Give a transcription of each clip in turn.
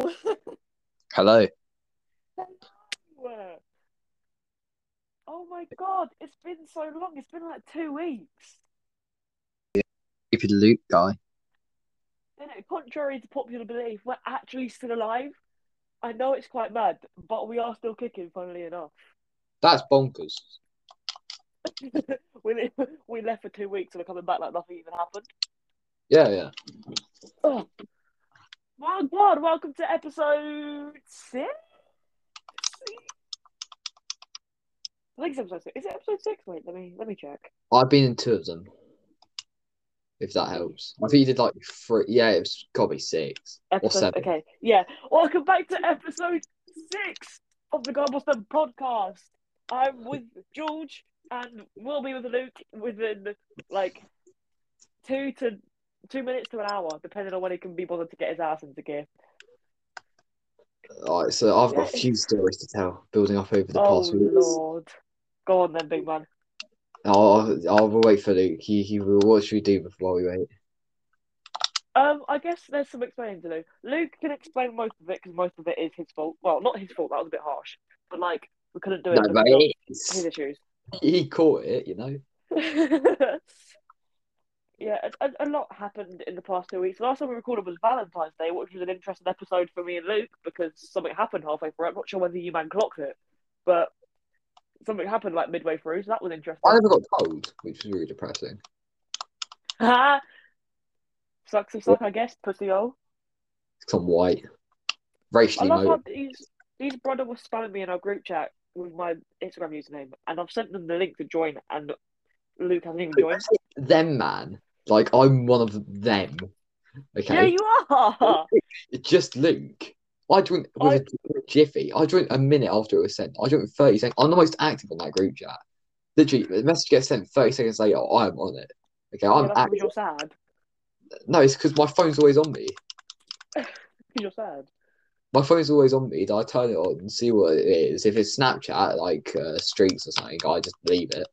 Hello. Oh my god, it's been so long. It's been like two weeks. Stupid Luke guy. You know, contrary to popular belief, we're actually still alive. I know it's quite mad, but we are still kicking, funnily enough. That's bonkers. we, we left for two weeks and we're coming back like nothing even happened. Yeah, yeah. Oh. My god, welcome to episode six? I think it's episode six. Is it episode six? Wait, let me let me check. I've been in two of them. If that helps. I think you did like three. Yeah, it's got to be six or seven. okay, yeah. Welcome back to episode six of the Gobleston podcast. I'm with George and we'll be with Luke within like two to two minutes to an hour, depending on when he can be bothered to get his ass into gear. All right, so I've got a few stories to tell, building up over the oh past weeks. lord. Go on then, big man. I'll, I'll wait for Luke. He, he will. What should we do before we wait? Um, I guess there's some explaining to do. Luke can explain most of it because most of it is his fault. Well, not his fault. That was a bit harsh, but like we couldn't do it No, but it his issues. He caught it, you know. yeah, a, a, lot happened in the past two weeks. The Last time we recorded was Valentine's Day, which was an interesting episode for me and Luke because something happened halfway through. I'm not sure whether you man clocked it, but something happened like midway through, so that was interesting. I never got told, which was really depressing. Ha! Sucks to suck, I guess. Pussy hole. I'm white. I Racially love how these these brother was spamming me in our group chat with my Instagram username, and I've sent them the link to join, and Luke hasn't even joined. Them, man. Like, I'm one of them. Okay? Yeah, you are. Just Luke. I joined with a jiffy. I joined a minute after it was sent. I joined 30 seconds. I'm the most active on that group chat. Literally, the message gets sent 30 seconds later. I'm on it. Okay, I'm yeah, that's active. you're sad. No, it's because my phone's always on me. Because you're sad. My phone's always on me. I turn it on and see what it is. If it's Snapchat, like uh, streaks or something, I just leave it.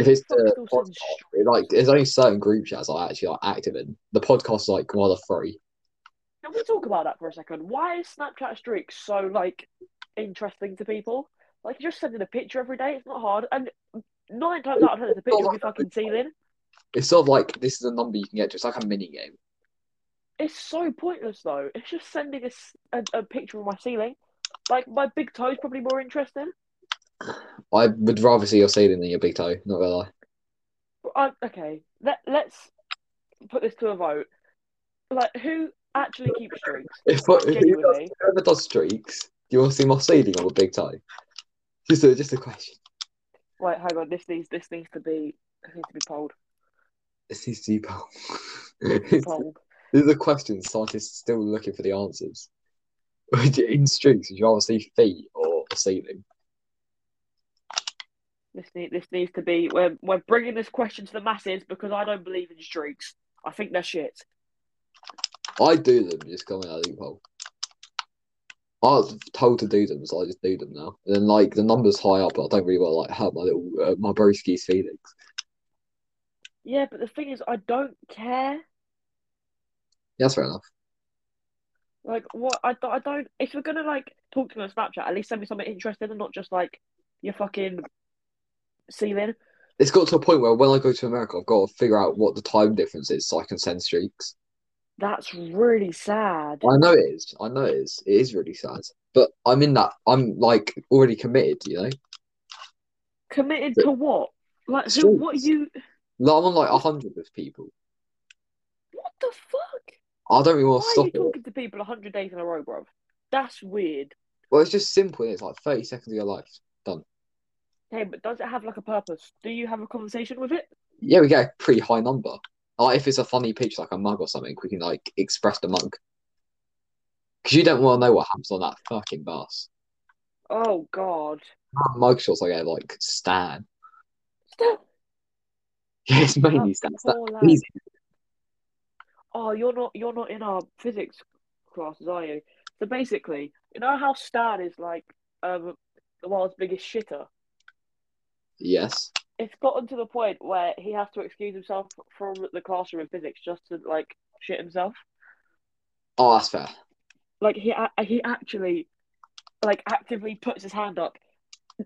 If it's the podcast, like there's only certain group chats I actually like active in. The podcast is like one of the three. Can we talk about that for a second? Why is Snapchat streaks so like interesting to people? Like you're just sending a picture every day. It's not hard, and nine times out of ten, it's a picture of your fucking ceiling. It's sort of like this is a number you can get to. It's like a mini game. It's so pointless though. It's just sending a picture of my ceiling. Like my big toe is probably more interesting. I would rather see your ceiling than your big toe. Not gonna lie. I, okay, let let's put this to a vote. Like who actually keeps streaks? If, whoever does streaks, do you want to see my ceiling or my big toe? Just a just a question. Wait, hang on. This needs this needs to be this needs to be polled. It's these people. These Polled. are the questions scientists are still looking for the answers. In streaks, would you rather see feet or a ceiling? This need, this needs to be. We're we're bringing this question to the masses because I don't believe in streaks. I think they're shit. I do them, just come out a loophole. I was told to do them, so I just do them now. And then, like, the number's high up, but I don't really want to, like, hurt my little, uh, my broski's feelings. Yeah, but the thing is, I don't care. Yeah, that's fair enough. Like what? I don't. I don't. If you're gonna like talk to me on Snapchat, at least send me something interesting and not just like your fucking ceiling. It's got to a point where when I go to America, I've got to figure out what the time difference is so I can send streaks. That's really sad. I know it is. I know it is. It is really sad. But I'm in that. I'm like already committed. You know, Committed to what? Like? Streaks. What are you? like, I'm on like a hundred with people. What the fuck? I don't really want Why to are stop you it. talking to people hundred days in a row, bro? That's weird. Well, it's just simple. It's like thirty seconds of your life done. Hey, but does it have like a purpose? Do you have a conversation with it? Yeah, we get a pretty high number. Like if it's a funny picture, like a mug or something, we can like express the mug. Because you don't want to know what happens on that fucking bus. Oh God. Mug shots I get like Stan. Stop. Yeah, it's mainly Stan. Stan. poor lad. He's Oh, you're not you're not in our physics classes, are you? So basically, you know how Stan is like um the world's biggest shitter. Yes. It's gotten to the point where he has to excuse himself from the classroom in physics just to like shit himself. Oh, that's fair. like he he actually like actively puts his hand up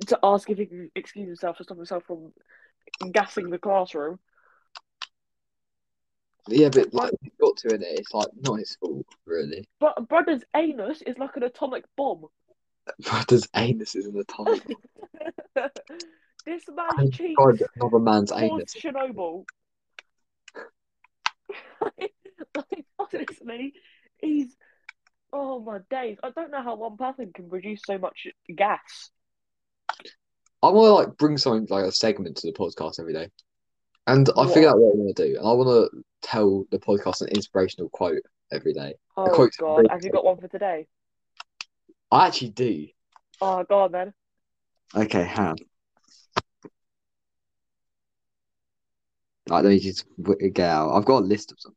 to ask if he can excuse himself to stop himself from gassing the classroom. Yeah, but like he's got to in it. It's like not his fault, really. But brother's anus is like an atomic bomb. Brother's anus is an atomic. this man's cheeks God, another man's anus. Chernobyl. like, honestly, he's oh my days! I don't know how one person can produce so much gas. I want to like bring something like a segment to the podcast every day, and I What? out what I want to do. And I want to tell the podcast an inspirational quote every day. Oh god, have you got one for today? I actually do. Oh go on then. Okay, hang. Right, let me just get out. I've got a list of them.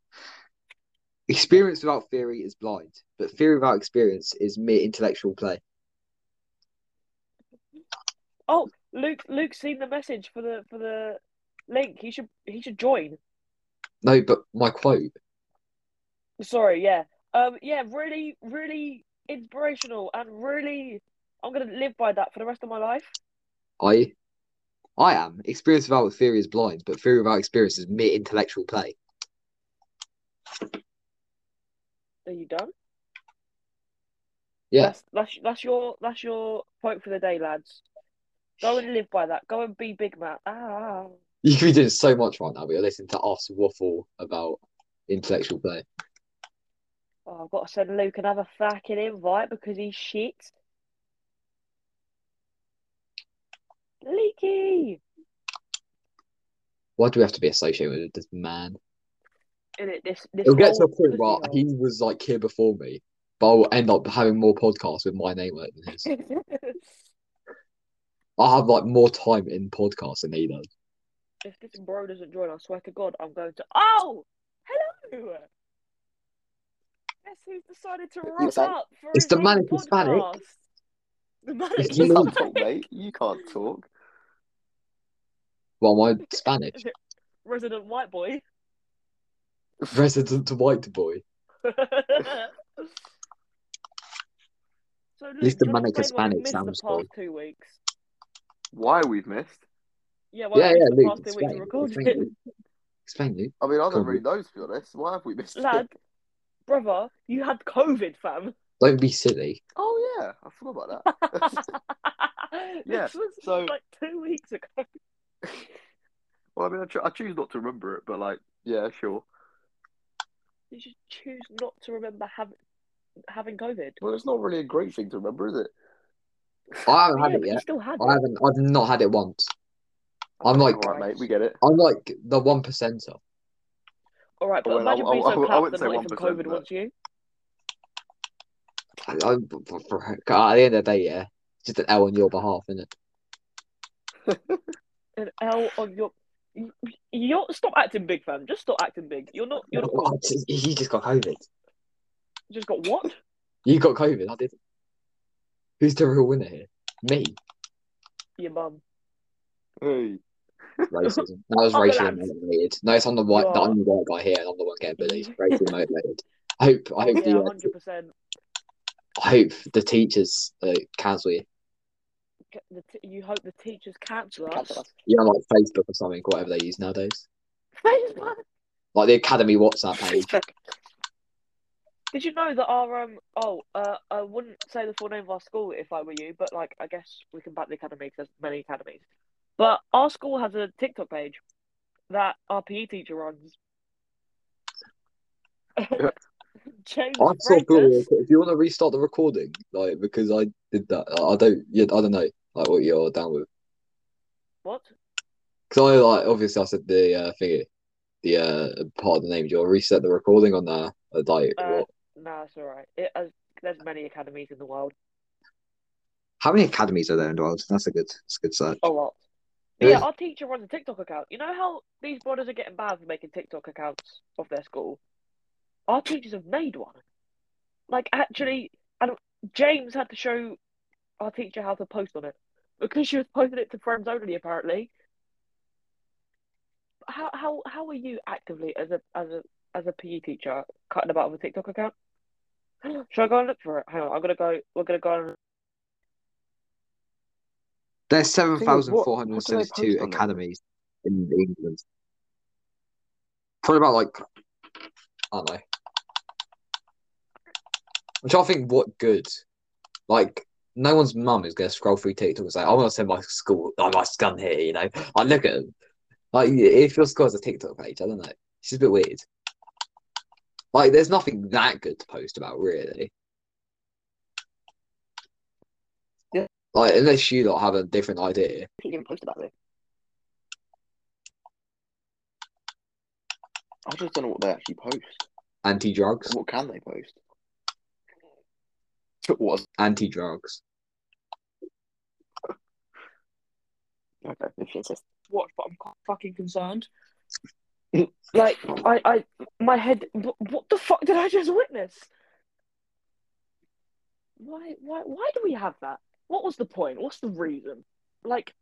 Experience without theory is blind, but theory without experience is mere intellectual play. Oh, Luke, Luke's seen the message for the for the link. He should he should join. No, but my quote. Sorry, yeah. Um, yeah, really, really inspirational and really, I'm gonna live by that for the rest of my life. I I am. Experience without theory is blind, but theory without experience is mere intellectual play. Are you done? Yeah. That's that's that's your that's your quote for the day, lads. Go and live by that. Go and be big man. Ah. You could be doing so much right now, but you're listening to us waffle about intellectual play. Oh, I've got to send Luke another fucking invite because he's shit. Leaky. Why do we have to be associated with this man? In it, this this It'll get to a point where he was like here before me, but I'll end up having more podcasts with my name on it than his. I'll have like more time in podcasts than he does. if this bro doesn't join, I swear to God, I'm going to. Oh, hello. Guess who's decided to rock saying- up for It's the Manic Hispanic. Podcast? The It's manic you. You can't talk, mate. You can't talk. Well, am I Spanish? resident white boy. Resident white boy. so, Luke, least the do you wanna manic explain what we've Hispanic missed sounds the past cool. two weeks. Why we've missed? Yeah, well, Yeah, we yeah, missed the Luke. past two weeks of Explain. recording. Explain, Luke. Explain, Luke. I mean, I don't on, really know to be honest. Why have we missed it? Lad, brother, you had COVID, fam. Don't be silly. Oh yeah, I forgot about that. Yeah, this was so- like two weeks ago. well, I mean, I, cho- I choose not to remember it, but like, yeah, sure. You should choose not to remember having having COVID. Well, it's not really a great thing to remember, is it? I haven't had yeah, it but you yet. still had I it. haven't. I've not had it once. Oh, I'm like- all right, mate, we get it. I'm like the one percenter. All right, oh, but Well, I- imagine I- being I- so I clapped wouldn't say not even 1%, COVID but- wants you. I, I, for- for- at the end of the day, yeah, it's just an L on your behalf, isn't it? An L on your. you- stop acting big, fam. Just stop acting big. You're not. You're not. I just- you just got COVID. You just got what? You got COVID. I didn't. Who's the real winner here? Me. Your mum. Hey, Racism. That was Oh, racially motivated. No, it's on the white, the You are- only white guy here, and I'm the one getting bullied. Racially motivated. I hope. I hope Yeah. Uh, hundred percent. I hope the teachers uh, cancel you. The t- you hope the teachers cancel us. cancel us. You know, like Facebook or something, whatever they use nowadays. Facebook. Like the academy WhatsApp page. Did you know that our um oh uh I wouldn't say the full name of our school if I were you, but like I guess we can back the academy because there's many academies. But our school has a TikTok page that our PE teacher runs. James I saw Google. Freitas. If you want to restart the recording, like because I did that, I don't. Yeah, I don't know, like what you're down with. What? Because I like obviously I said the uh, thingy, the uh part of the name. Do you want to reset the recording on there? Uh, like Uh, what? No, it's all right. It, uh, there's many academies in the world. How many academies are there in the world? That's a good. That's a good search. A lot. But yeah, our teacher runs a TikTok account. You know how these brothers are getting banned for making TikTok accounts of their school? Our teachers have made one. Like actually, and James had to show our teacher how to post on it because she was posting it to friends only. Apparently. How how how are you actively as a as a as a PE teacher cutting about with a TikTok account? Should I go and look for it? Hang on, I'm gonna go. We're gonna go. And... There's thing is, what- what do they 7,472 post on it? academies in England. Probably about like, I don't know. I'm trying to think what good. Like, no one's mum is going to scroll through TikTok and say, I want to send my school, oh, my son here, you know? I look at them. Like, if your school has a TikTok page, I don't know. It's just a bit weird. Like, there's nothing that good to post about, really. Yeah. Like, unless you lot have a different idea. He didn't post about it. I just don't know what they actually post. Anti drugs. What can they post? What? Anti drugs. Okay. If it's just watch, but I'm fucking concerned. like, I, I, my head. What, what the fuck did I just witness? Why, why, why do we have that? What was the point? What's the reason? Like.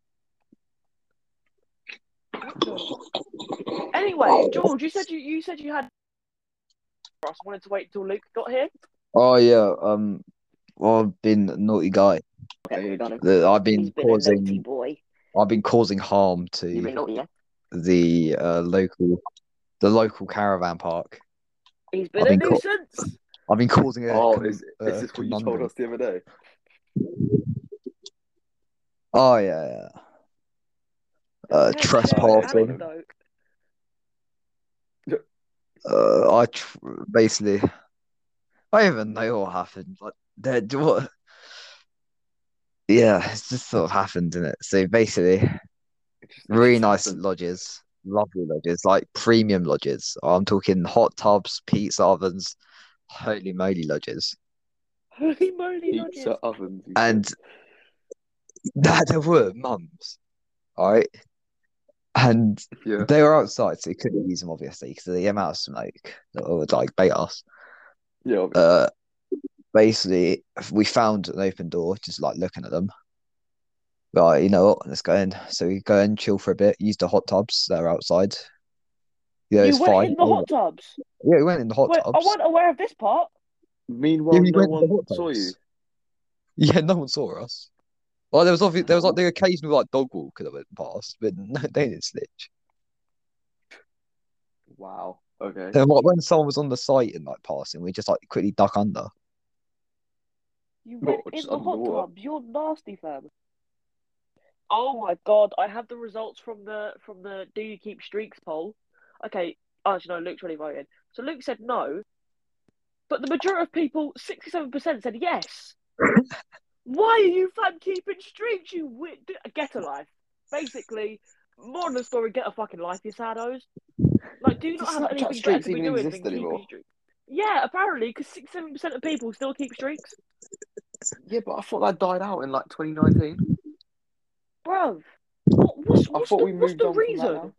Anyway, George, you said you, you said you had. I wanted to wait until Luke got here. Oh yeah, um, well, I've been a naughty guy. Okay, We've done it. The- I've been He's been a causing, boy. I've been causing harm to naughty, yeah? the uh, local, the local caravan park. He's been I've a been caught- nuisance. I've been causing a Oh, con- is, uh, is this what you told us the other day? Oh yeah, yeah. Uh, Yeah, trespassing. Uh, I tr basically, I don't even know what happened. Like, that what? Yeah, it's just sort of happened, didn't it? So basically, It just, it really nice lodges, lovely lodges, like premium lodges. I'm talking hot tubs, pizza ovens, holy moly lodges. Holy moly, lodges. Pizza ovens. And that there were mums, all right, and yeah. they were outside, so you couldn't use them obviously because of the amount of smoke that would like bait us. Yeah. obviously. Uh, basically, we found an open door, just like looking at them. Right, you know what? Let's go in. So we go in, chill for a bit, use the hot tubs that are outside. Yeah, you it's went fine. in the hot tubs. Yeah, we went in the hot Wait, I wasn't aware of this part. Meanwhile, Yeah, we no went in the one hot saw you. Yeah, no one saw us. Well, there was obvi- there was like the occasional like dog walk that went past, but no, they didn't snitch. Wow. Okay. Then like when someone was on the site and like passing, we just like quickly duck under. You went in the hot water? tubs. You're nasty, fam. Oh my god! I have the results from the from the Do you keep streaks poll. Okay, actually no, Luke's already voted. So Luke said no, but the majority of people, sixty-seven percent, said yes. Why are you fam keeping streaks? You get a life. Basically, more of the story: get a fucking life, you saddos. Like, do you not Do have anything better streaks to be even doing exist than anymore? streaks? Yeah, apparently, because six seven percent of people still keep streaks. Yeah, but I thought that died out in like 2019. Bruv, what, what's, I what's, thought the, we what's the on from that reason?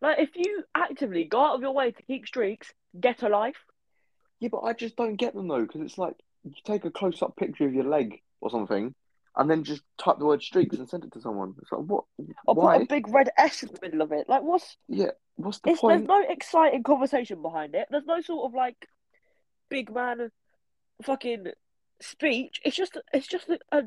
Like, if you actively go out of your way to keep streaks, get a life. Yeah, but I just don't get them though, because it's like you take a close-up picture of your leg or something, and then just type the word streaks and send it to someone. It's like, what? Or Why? put a big red S in the middle of it. Like, what's. Yeah, what's the It's, there's no exciting conversation behind it. There's no sort of, like, big man fucking speech. It's just it's just a, a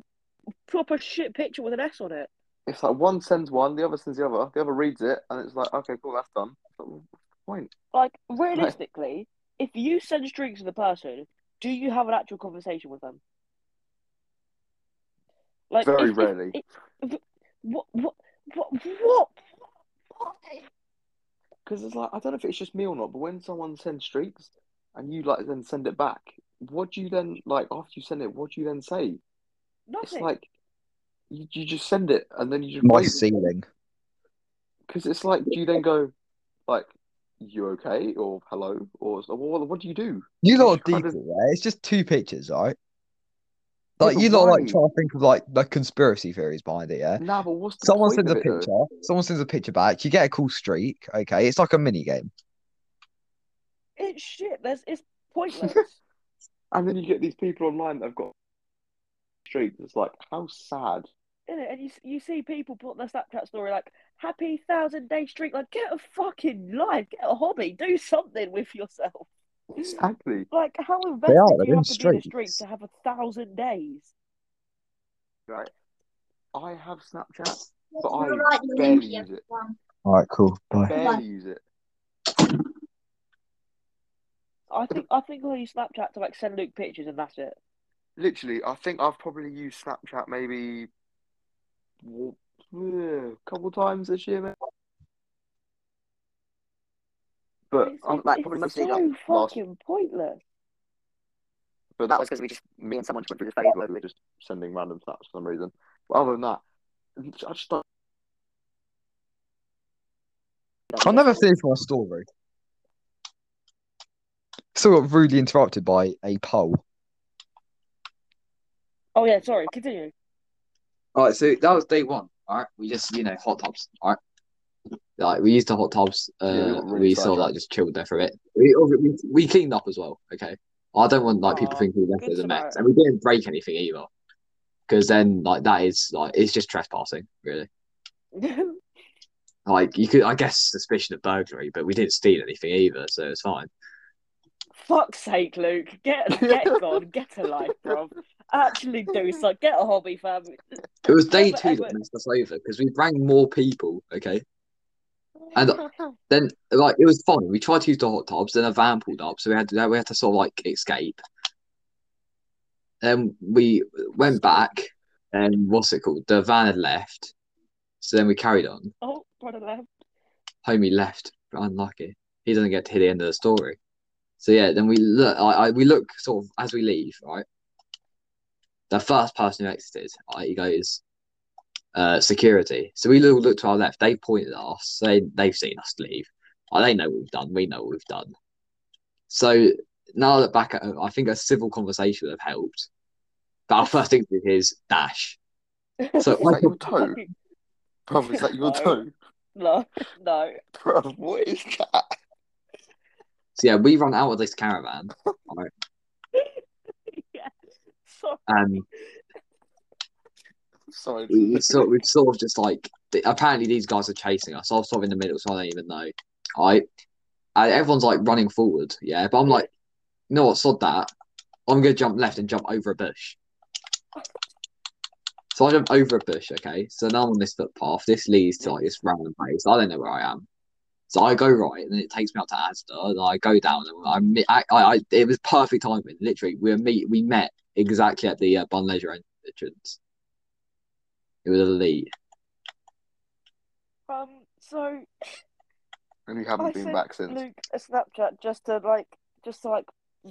proper shit picture with an S on it. It's like one sends one, the other sends the other, the other reads it, and it's like, okay, cool, that's done. It's like, what's the point? Like, realistically, if you send streaks to the person, do you have an actual conversation with them? Like, Very if- if- rarely. if- what, what, what, what? what? Because it's like I don't know if it's just me or not, but when someone sends streaks and you like then send it back, what do you then like after you send it? What do you then say? Nothing. It's like you, you just send it and then you just My wait ceiling. because it's like do you then go like you okay or hello or so, what, what do you do? You lot are You kind deep, of- yeah? It's just two pictures, right? Yeah, Like but you lot like why? trying to think of like the conspiracy theories behind it, yeah? Nah, but what's the Someone sends a it though? picture, someone sends a picture back, you get a cool streak, okay? It's like a mini game. It's shit. There's it's pointless. And then you get these people online that have got streaks. It's like how sad. Innit? And you you see people put their Snapchat story like happy thousand day streak. Like get a fucking life, get a hobby, do something with yourself. Exactly. Like, how They invested are, do you have to be in the streaks. streets to have a thousand days? Right. I have Snapchat, but I right, barely Olympia use it. one. All right, cool. Bye. Barely use it. I think I think I use Snapchat to like send Luke pictures and that's it. Literally, I think I've probably used Snapchat maybe a couple times this year, maybe. But It's, I'm it's, like it's probably so mostly like last. fucking pointless. But that was because we just me and someone just went through the phase where we were just sending random snaps for some reason. But other than that, I just don't. I'll never finish my story. Still got rudely interrupted by a poll. Oh yeah, sorry. Continue. All right, so that was day one. All right, we just you know hot tubs. All right, like we used the hot tubs. Uh, Yeah, we got really we sort of like just chilled there for a bit. We, we we cleaned up as well. Okay, I don't want like people Aw, thinking we left good it as a mess, and we didn't break anything either. Because then like that is like it's just trespassing, really. Like you could, I guess, suspicion of burglary, but we didn't steal anything either, so it's fine. Fuck's sake, Luke. Get get gone. Get a life, bro. Actually do so. Get a hobby, fam. It was day Never, two ever- that messed us over because we rang more people. Okay, And- uh, then like it was fine. We tried to use the hot tubs, then a van pulled up, so we had to we had to sort of like escape. Then we went back, and what's it called? The van had left, so then we carried on. oh, brother left. Homie left, unlucky. He doesn't get to hear the end of the story. So yeah, then we look. I, I we look sort of as we leave, right? The first person who exited, right, he goes, uh, security. So we look, look to our left. They pointed at us. They they've seen us leave. Uh, they know what we've done. We know what we've done. So now that back at, I think a civil conversation would have helped. But our first instinct is dash. So Is that your toe? Bro, is that your No. toe? no, no. Bro, what is that? So yeah, we run out of this caravan, yeah. Sorry. and Sorry. we, we sort we've sort of just like apparently these guys are chasing us. I was sort of in the middle, so I don't even know. I, everyone's like running forward, yeah, but I'm like, you know what, sod that. I'm gonna jump left and jump over a bush. So I jump over a bush, okay. So now I'm on this footpath. This leads to like this random place. I don't know where I am. So I go right, and it takes me up to Asda, and I go down, and I, I, I, it was perfect timing. Literally, we meet, we met exactly at the uh, Bunn Leisure entrance. It was elite. Um. So And you haven't I been sent back since. Luke a Snapchat just to like, just to like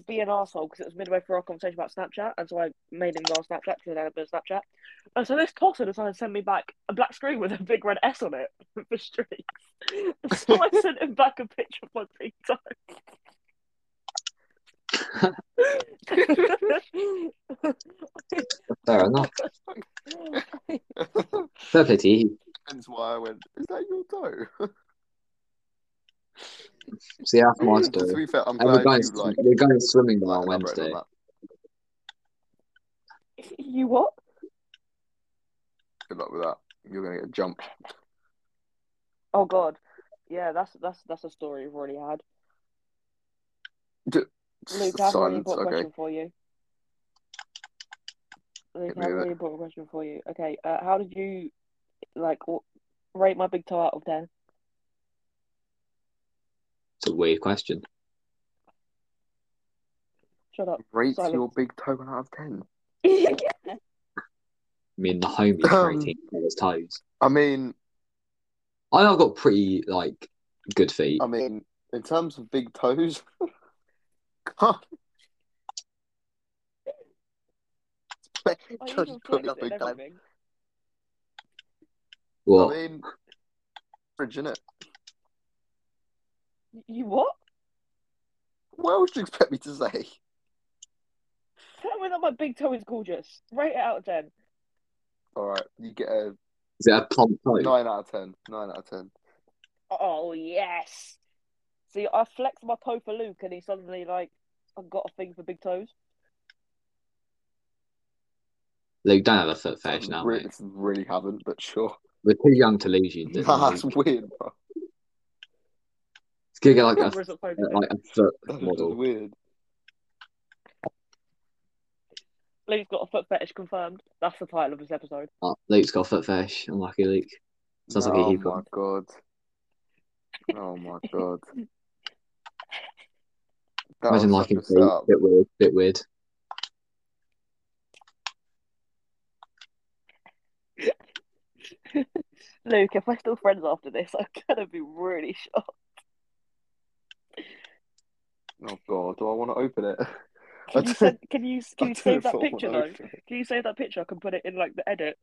be an asshole because it was midway through our conversation about Snapchat, and so I made him go on Snapchat because I had a bit of Snapchat. And so this tosser decided to send me back a black screen with a big red S on it for streaks. So I sent him back a picture of my big toe. Fair enough. Fair play. Hence why I went, is that your toe? See, that's my to story. be fair, I'm And we're glad going, you like. we're going swimming now on elaborate Wednesday. that. you what? Good luck with that. You're gonna get jumped. Oh God, yeah, that's that's that's a story we've already had. Luke, I have a really important Okay. question for you. Luke, Hit I me have a with really important question for you. Okay, uh, how did you like w- rate my big toe out of ten? It's a weird question. Shut up. Rate Silence. your big toe out of ten. I mean, the homie Um, rating on his toes. I mean, I know I've got pretty like good feet. I mean, in terms of big toes, God. I Just put flexed up it and big toe. everything. What? I mean, average, innit? You what? What else do you expect me to say? Tell me that my big toe is gorgeous. Rate it out of ten. All right, you get a Is it a plump toe? nine out of ten. Nine out of ten. Oh yes. See, I flexed my toe for Luke, and he suddenly like, I've got a thing for big toes. Luke, don't have a foot fetish now, really, mate. really haven't, but sure. We're too young to lose you. Nah, that's Luke. weird, bro. It's Could get like a, Proper as opposed to- like a foot That is model. weird. Luke's got a foot fetish confirmed. That's the title of this episode. Oh, Luke's got a foot fetish. Unlucky Luke. Sounds like a heap. oh my god. Oh my god. That Imagine was liking such a Bit weird. Bit weird. Luke, if we're still friends after this, I'm gonna be really shocked. Oh god, do I want to open it? Can you send, can you can you save that know if I picture though? Can you save that picture? I can put it in like the edit.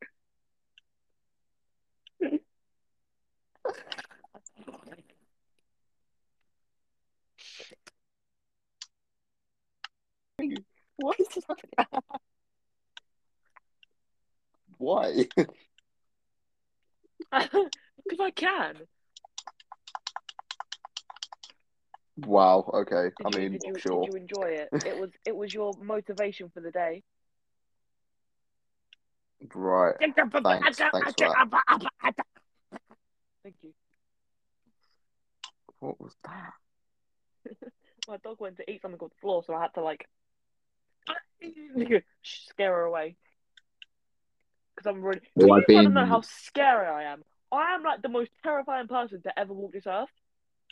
What is happening? Why? Because I can. wow, okay. Did I you, mean, did you, sure. did you enjoy it? It was it was your motivation for the day. Right. Thank Thanks, thanks for that. Thank you. What was that? My dog went to eat something on the floor, so I had to like scare her away. Because I'm really. Well, Do I've you want to been- know how scary I am? I am like the most terrifying person to ever walk this earth.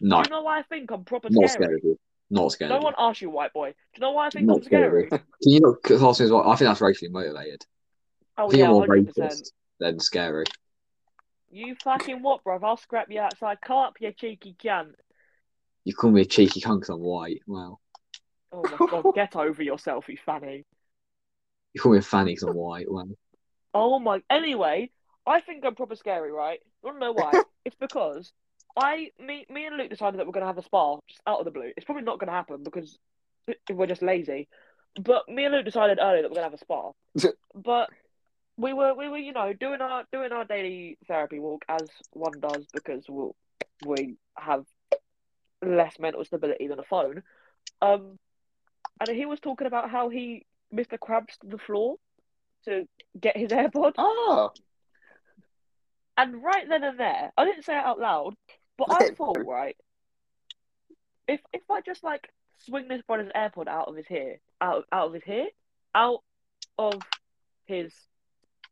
No, Do you know why I think I'm proper not scary? you. Not scared. No one asked you, white boy. Do you know why I think Not I'm scary? scared. Can you not ask me as well? I think that's racially motivated. I Oh think yeah, you're more hundred percent. racist than scary. You fucking what, bruv? I'll scrap you outside. Come up, you cheeky cunt. You call me a cheeky cunt because I'm white. Wow. Oh my god, get over yourself, you fanny. You call me a fanny because I'm white. Wow. Oh my. Anyway, I think I'm proper scary, right? You wanna know why? it's because I, me, me and Luke decided that we're gonna have a spa just out of the blue. It's probably not gonna happen because we're just lazy. But me and Luke decided earlier that we're gonna have a spa. but we were, we were, you know, doing our doing our daily therapy walk as one does because we'll, we have less mental stability than a phone. Um, and he was talking about how he Mr. Krabs the floor to get his AirPod. Ah, And right then and there, I didn't say it out loud, but I thought, right, if if I just like swing this brother's AirPod out of his ear, out out of his ear, out of his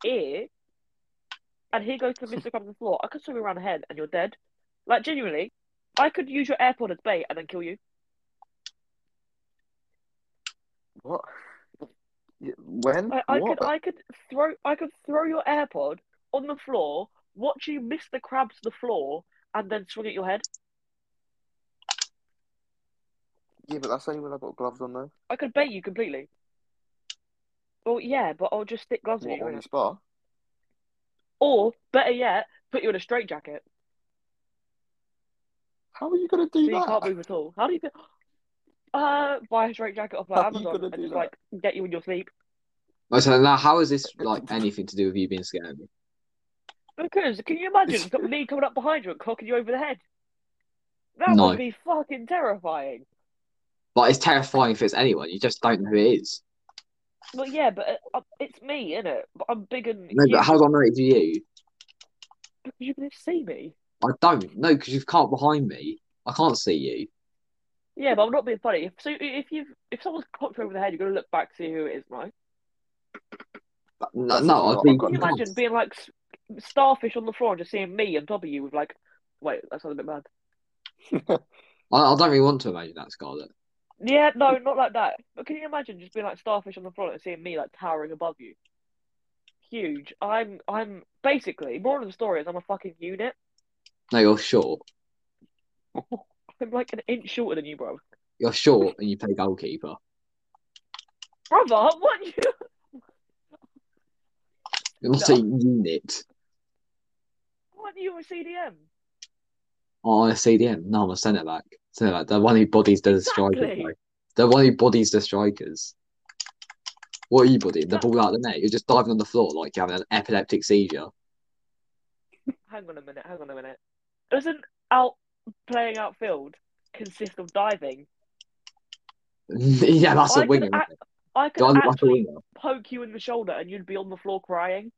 ear, and he goes to Mr. The floor, I could swing around the head and you're dead. Like genuinely, I could use your AirPod as bait and then kill you. what? When? I, I could I could throw I could throw your AirPod on the floor, watch you miss the crabs the floor, and then swing at your head. Yeah, but that's only when I've got gloves on though. I could bait you completely. Well, yeah, but I'll just stick gloves What, you. on the spa? Or, better yet, put you in a straitjacket How are you gonna so do you that? can't move at all. How do you? Uh, buy a straitjacket off How like Amazon and just that? like get you in your sleep. Right, so now, how is this like anything to do with you being scared? Because can you imagine got me coming up behind you and cocking you over the head? That No. would be fucking terrifying. Like it's terrifying if it's anyone. You just don't know who it is. But yeah, but uh, it's me, innit? But I'm big and No, huge. but how do I know it's you? Because you can see me. I don't. No, because you've can't behind me. I can't see you. Yeah, but I'm not being funny. So if you if someone's cocked you over the head, you're gonna look back to see who it is, right? No, no I'd I've be. got Can you no- imagine being like starfish on the floor and just seeing me on top of you with like, wait, that sounds a bit mad. I, I don't really want to imagine that, Scarlet. Yeah, no, not like that. But can you imagine just being like starfish on the floor and seeing me like towering above you? Huge. I'm I'm basically more of the story is I'm a fucking unit. No, you're short. I'm like an inch shorter than you, bro. You're short and you play goalkeeper. Brother, what you? You're not No. a unit. What are you oh, a CDM? Oh, I'm a CDM. No, I'm a centre back. Centre back. The one who bodies the strikers. Exactly. bro. The one who bodies the strikers. What are you bodying? The ball out of the net. You're just diving on the floor like you're having an epileptic seizure. Hang on a minute. Hang on a minute. Doesn't out playing outfield consist of diving? yeah, that's I a could winger. act- I could look like a actually winger? poke you in the shoulder and you'd be on the floor crying.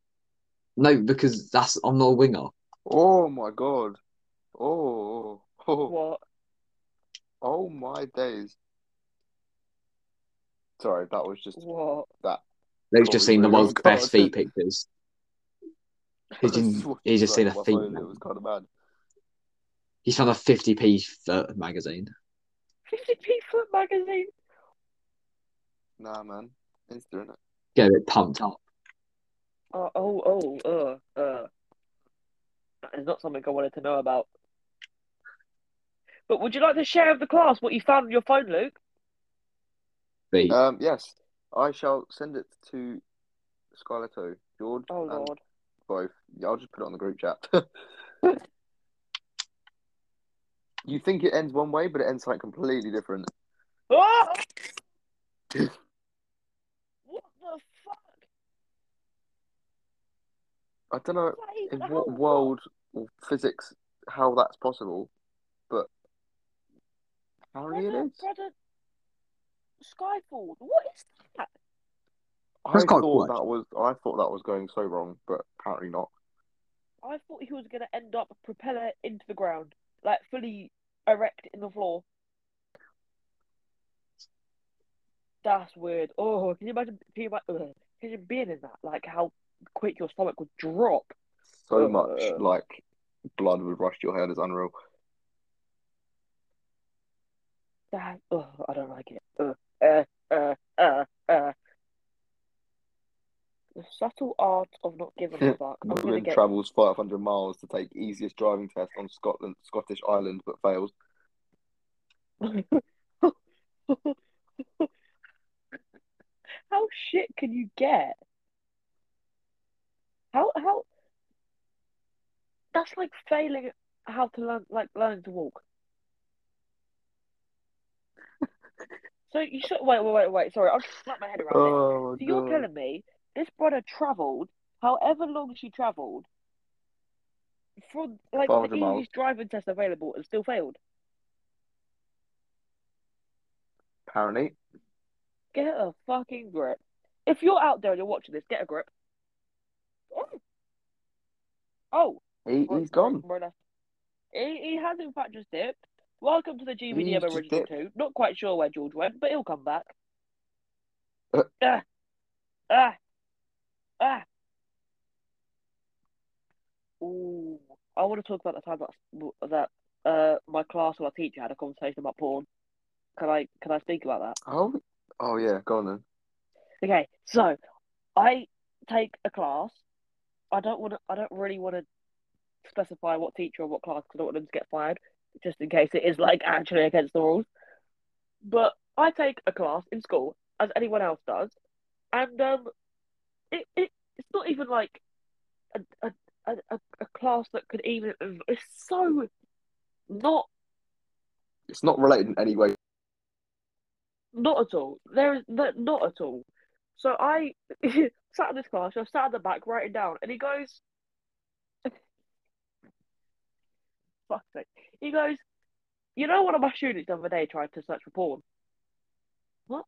No, because that's I'm not a winger. Oh my god. Oh. oh. What? Oh my days. Sorry, that was just What? that. They've just seen the world's best feet pictures. He's just, he's just seen a My feet. phone, It was kind of bad. He's found a 50p foot magazine. 50p foot magazine? Nah, man. Insta, innit? Get a bit pumped up. Oh, oh, oh, uh, uh. That is not something I wanted to know about. But would you like to share with the class what you found on your phone, Luke? Feet. Um, yes, I shall send it to Skylar too, George, Oh, and Lord. both. Yeah, I'll just put it on the group chat. you think it ends one way, but it ends like completely different. Ah! what the fuck? I don't know Is that even in what it world or physics how that's possible, but apparently it Brother, is. brother, Skyfall. What is that? I That's thought cool, that was I thought that was going so wrong, but apparently not. I thought he was going to end up propeller into the ground, like fully erect in the floor. That's weird. Oh, can you imagine? Can you, ima- can you being in that? Like how quick your stomach would drop. So Uh. much like blood would rush to your head is unreal. That. Oh, I don't like it. Uh, uh, uh, uh, uh. The subtle art of not giving a fuck. I'm Woman get. travels 500 miles to take easiest driving test on Scotland, Scottish island, but fails. How shit can you get? How how? That's like failing how to learn, like learning to walk. So you should wait, wait, wait, wait. Sorry, I'll just wrap my head around it. Oh So you're telling me this brother travelled, however long she travelled, for like 500 the miles. easiest driving test available and still failed? Apparently, Get a fucking grip. If you're out there and you're watching this, get a grip. Oh, oh he, he's gone. He, he has in fact just dipped. Welcome to the GBDM just original two. Not quite sure where George went, but he'll come back. Uh. Ah, ah, ah. Ooh, I want to talk about the time that that uh my class or our teacher had a conversation about porn. Can I can I speak about that? Oh, oh yeah, go on then. Okay, so I take a class. I don't want to. I don't really want to specify what teacher or what class because I don't want them to get fired, just in case it is like actually against the rules. But I take a class in school as anyone else does, and um, it, it it's not even like a a, a, a class that could even. It's so not It's not related in any way. Not at all. There is not at all. So I sat in this class. I sat at the back writing down, and he goes, "Fuck's sake!" He goes, "You know, one of my students the other day tried to search for porn. What?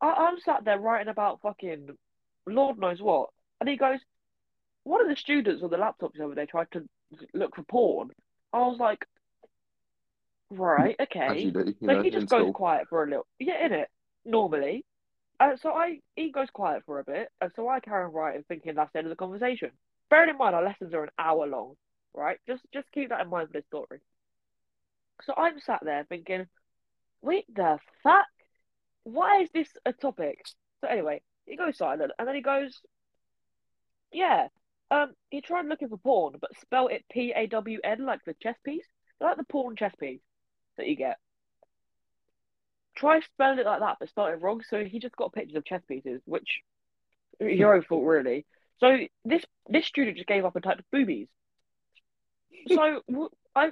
I, I'm sat there writing about fucking Lord knows what, and he goes, one of the students on the laptop the other day tried to look for porn. I was like, right, okay. you do, you So know, he just goes school. quiet for a little. Yeah, in it normally. Uh, so I he goes quiet for a bit, and so I carry on writing, thinking that's the end of the conversation. Bearing in mind our lessons are an hour long, right? Just just keep that in mind for this story. So I'm sat there thinking, wait the fuck, why is this a topic? So anyway, he goes silent, and then he goes, yeah, um, he tried looking for porn, but spell it P A W N like the chess piece, like the porn chess piece that you get try spelling it like that, but spell it wrong. So he just got pictures of chess pieces, which your own fault, really. So this this student just gave up and typed boobies. So I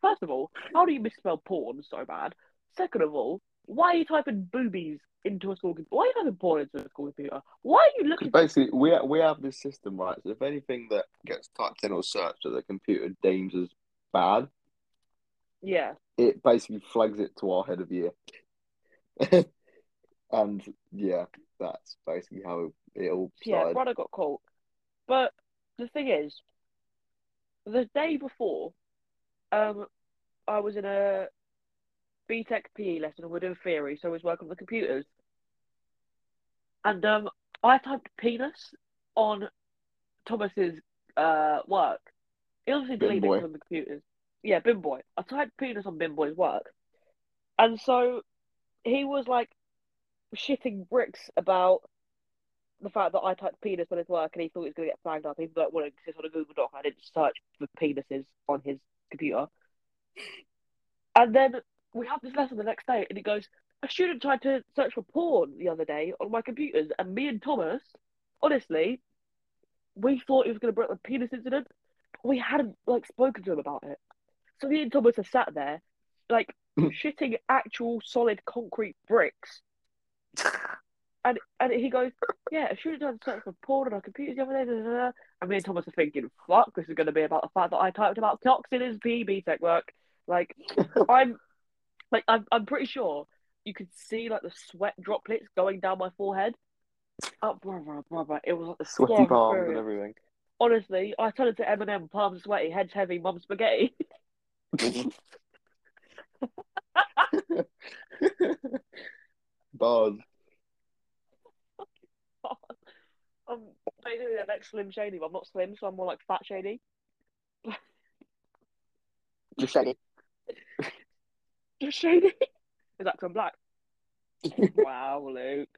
first of all, how do you misspell porn so bad? Second of all, why are you typing boobies into a school? computer? Why are you typing porn into a school computer? Why are you looking? Basically, we we have this system, right? So if anything that gets typed in or searched that the computer deems as bad, Yeah, it basically flags it to our head of year. and yeah, that's basically how it all yeah. Brother got caught, but the thing is, the day before, um, I was in a BTEC PE lesson and we're doing theory, so we was working on the computers. And um, I typed penis on Thomas's uh work. He obviously Bin deleted it from the computers. Yeah, Bin Boy. I typed penis on Bin Boy's work, and so he was like shitting bricks about the fact that I typed penis on his work, and he thought he was going to get flagged up. He was like well, to this on a Google Doc. I didn't search for penises on his computer, and then we have this lesson the next day, and it goes. A student tried to search for porn the other day on my computers, and me and Thomas, honestly, we thought he was going to bring up the penis incident. But we hadn't like spoken to him about it. So me and Thomas are sat there, like shitting actual solid concrete bricks. And and he goes, yeah, a student tried to search for porn on our computers the other day. Da, da, da. And me and Thomas are thinking, fuck, this is going to be about the fact that I typed about clocks in his PB tech work. Like, I'm, like, I'm, I'm pretty sure you could see like the sweat droplets going down my forehead. Oh, brother, brother, it was like the Sweaty sweat palms through and everything. Honestly, I turned into Eminem, palms sweaty, heads heavy, mum spaghetti. Bars. I'm basically the next Slim Shady, but I'm not slim, so I'm more like Fat Shady. Just shady. Just Shady? Is that 'cause I'm black? wow, Luke.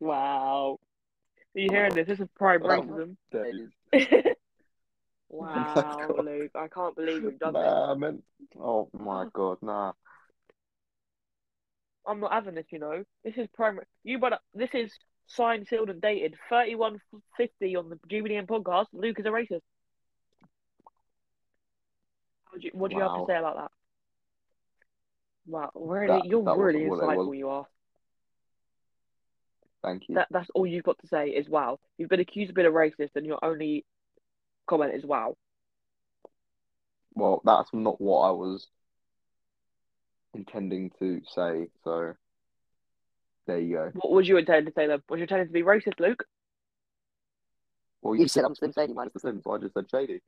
Wow. Are you hearing this? This is prime Wow. racism. Wow, Luke. I can't believe you've done this. Man. Oh my god, nah. I'm not having this, you know. This is prime. You better. This is signed, sealed, and dated. 3150 on the GBDM podcast. Luke is a racist. What do you, what do you have to say about that? Wow, really, That- you're that really wasn't what insightful. You are. Thank you. That that's all you've got to say is wow. You've been accused of being a racist, and your only comment is wow. Well, that's not what I was intending to say, so there you go. What was you intending to say then? Was you intending to be racist, Luke? Well, You said I'm Slim Shady, man. minus the same, so I just said shady,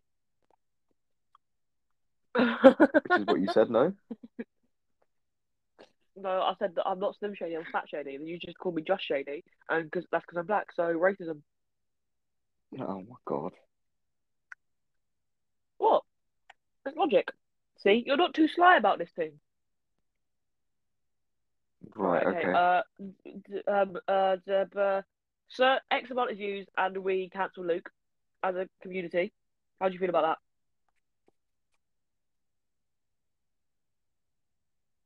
which is what you said, no? I said that I'm not Slim Shady. I'm Fat Shady. And you just called me Just Shady, and because that's because I'm black. So racism. Oh my god. What? That's logic. See, you're not too sly about this thing. Right, okay. Uh, d- um, uh, d- uh, Sir, X amount is used, and we cancel Luke as a community. How do you feel about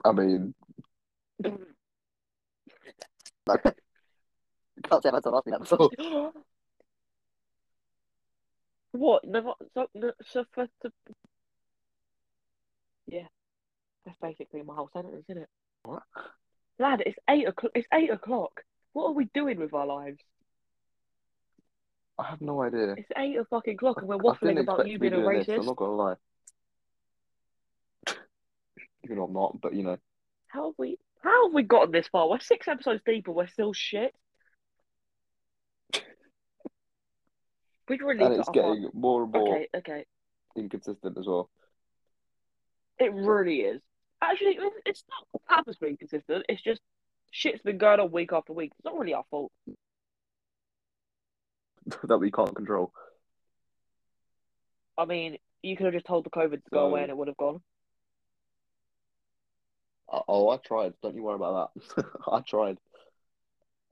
that? I mean? No. Can't say I've had someone ask me that before. what? Never. So, no, so for, to... Yeah, that's basically my whole sentence, isn't it? What? Lad, it's eight o'clock. It's eight o'clock. What are we doing with our lives? I have no idea. It's eight o'clock and we're waffling about you being a doing this, I'm not gonna lie. Even though I'm not, but you know. How have we? How have we gotten this far? We're six episodes deep, and we're still shit. We really And it's getting more and more Okay, okay. inconsistent as well. It really is. Actually, it's not purposely inconsistent. It's just shit's been going on week after week. It's not really our fault. that we can't control. I mean, you could have just told the COVID to go away and it would have gone. Uh, Oh, I tried. Don't you worry about that. I tried.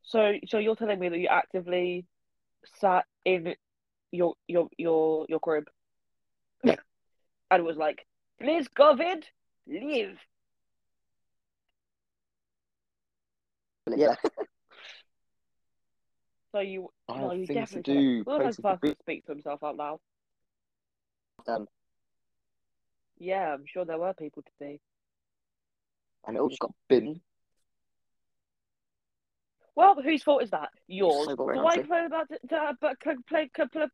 So, so you're telling me that you actively sat in your your your your crib and was like, "Please, COVID, leave." Yeah. So you, I no, you to definitely said do. that's places to be. to speak to himself out loud. Um, Yeah, I'm sure there were people to see. And it all just got binned. Well, whose fault is that? Yours. So boring, so why honestly. complain about it? But can play, can play.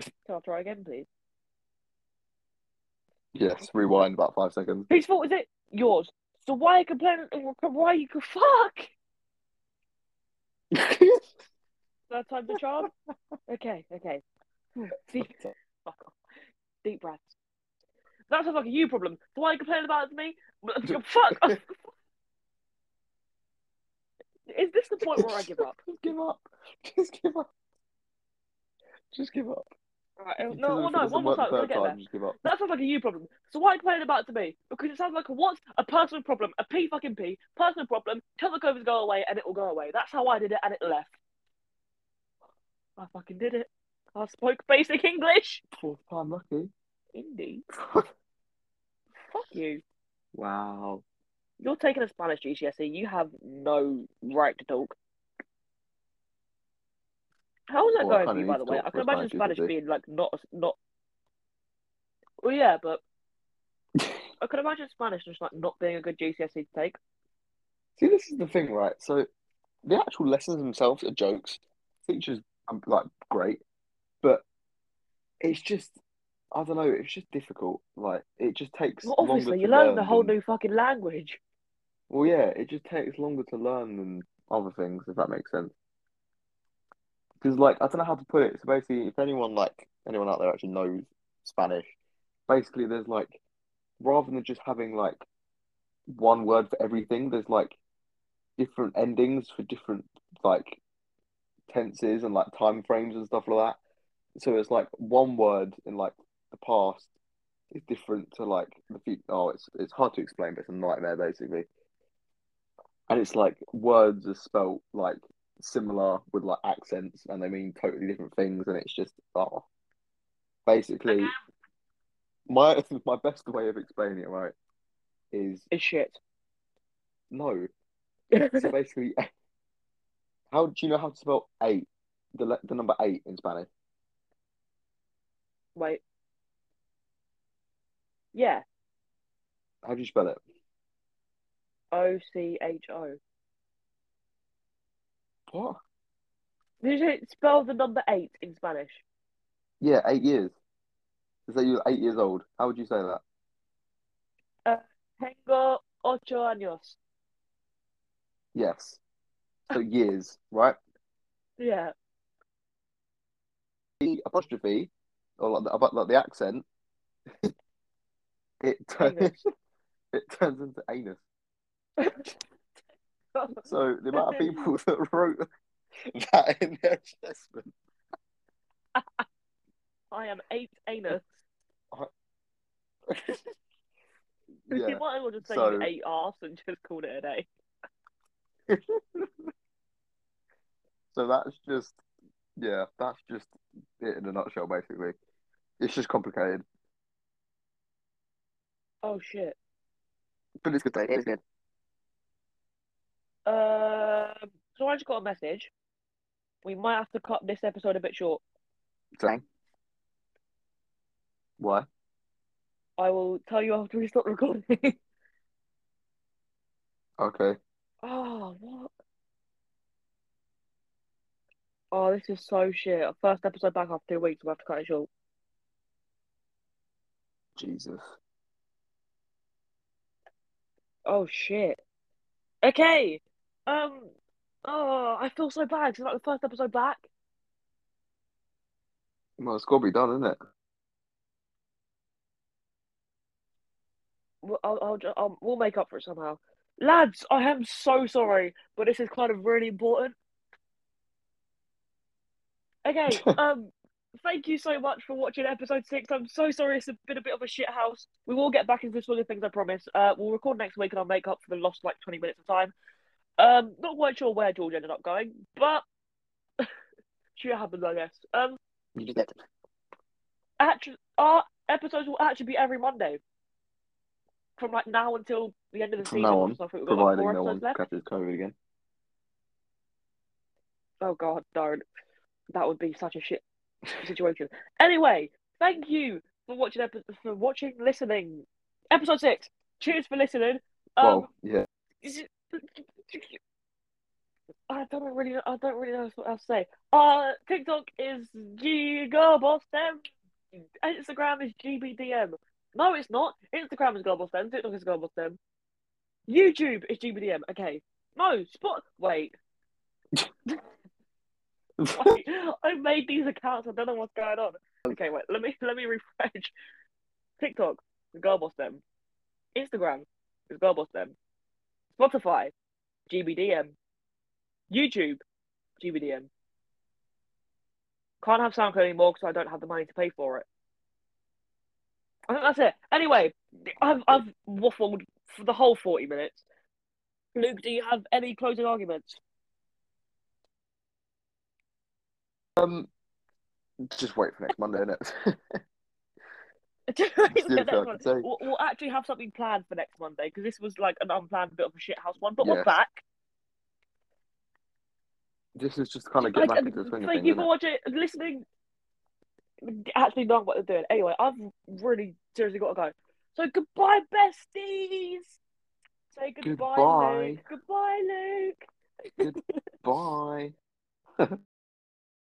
Can I try again, please? Yes, rewind about five seconds. Whose fault is it? Yours. So why are you complaining? Why you could fuck? Third time's a charm. Okay, okay. Deep, fuck off. Deep breaths. That sounds like a you problem. So why are you complaining about it to me? Fuck. Is this the point where I give up? Just give up. Just give up. Just give up. Right, no, well, oh, no, one more time. We're get there. time, up. That sounds like a you problem. So why are you complaining about it to me? Because it sounds like a what? A personal problem. A P fucking P. Personal problem. Tell the COVID to go away and it will go away. That's how I did it and it left. I fucking did it. I spoke basic English. Fourth time lucky. Indeed. Fuck you. Wow. You're taking a Spanish GCSE. You have no right to talk. How is that Well, going for you, by the way? I can imagine Spanish Spanish being like not not. Well, yeah, but I can imagine Spanish just like not being a good GCSE to take. See, this is the thing, right? So the actual lessons themselves are jokes. Teachers are like great, but it's just I don't know. It's just difficult. Like it just takes Well, obviously, learning learn a whole than- new fucking language. Well, yeah, it just takes longer to learn than other things, if that makes sense. Because, like, I don't know how to put it. So basically, if anyone like anyone out there actually knows Spanish, basically, there's like rather than just having like one word for everything, there's like different endings for different like tenses and like time frames and stuff like that. So it's like one word in like the past is different to like the future. Oh, it's it's hard to explain, but it's a nightmare basically. And it's like words are spelt like similar with like accents, and they mean totally different things, and it's just oh, basically my my best way of explaining it right is It's shit. no. So basically, how do you know how to spell eight? The the number eight in Spanish. Wait. Yeah. How do you spell it? O C H O. What? Did you spell the number eight in Spanish? Yeah, eight years. So you're eight years old. How would you say that? Uh, tengo ocho años. Yes. So years, right? Yeah. The apostrophe, or like the, like the accent, it turns it turns into anus. So the amount of people that wrote that in their assessment. I am eight anus. yeah. You might as well just say So- ate arse and just called it a day. So that's just, yeah, that's just it in a nutshell, basically. It's just complicated, Oh shit. but it's good. It is good. Um, so I just got a message. We might have to cut this episode a bit short. Dang. Why? I will tell you after we stop recording. Okay. oh, what? Oh, this is so shit. First episode back after two weeks. We have to cut it short. Jesus. Oh shit. Okay. Um. Oh, I feel so bad. 'cause It's like the first episode back. Well, it's got to be done, isn't it? We'll- I'll, I'll, I'll, we'll make up for it somehow. Lads, I am so sorry, but this is kind of really important. Okay, um, thank you so much for watching episode six. I'm so sorry it's been a bit of a shit house. We will get back into the swing of things, I promise. Uh, we'll record next week and I'll make up for the lost like 20 minutes of time. Um, not quite sure where George ended up going, but shit happens, I guess. Um, You just left actually, our episodes will actually be every Monday from like now until the end of the From season. now on, so I think we've got like Providing four no one episodes left. catches COVID again. Oh god, don't. That would be such a shit situation. Anyway, thank you for watching. Epi- for watching, listening. Episode six. Cheers for listening. Um, well, yeah. it- I don't really. I don't really know what else to say. Uh, TikTok is GGirlBossDem. Instagram is GBDM. No, it's not. Instagram is GirlBossDem. TikTok is GirlBossDem. YouTube is GBDM. Okay. No, Spot. Wait. I, made these accounts. I don't know what's going on. Okay, wait. Let me let me refresh. TikTok is Girl Boss Dem. Instagram is Girl Boss Dem. Spotify, GBDM. YouTube, GBDM. Can't have SoundCloud anymore because I don't have the money to pay for it. I think that's it. Anyway, I've I've waffled for the whole forty minutes. Luke, do you have any closing arguments? Um, just wait for next Monday, innit? Yeah, That's the only next thing I one. can say. We'll, we'll actually have something planned for next Monday because this was like an unplanned bit of a shithouse one, but we're back. This is just kind of getting Like, back into the swing thank you for watching, listening, actually knowing what they're doing. Anyway, I've really seriously got to go. So goodbye, besties. Say goodbye, Goodbye. Luke. Goodbye, Luke. Bye.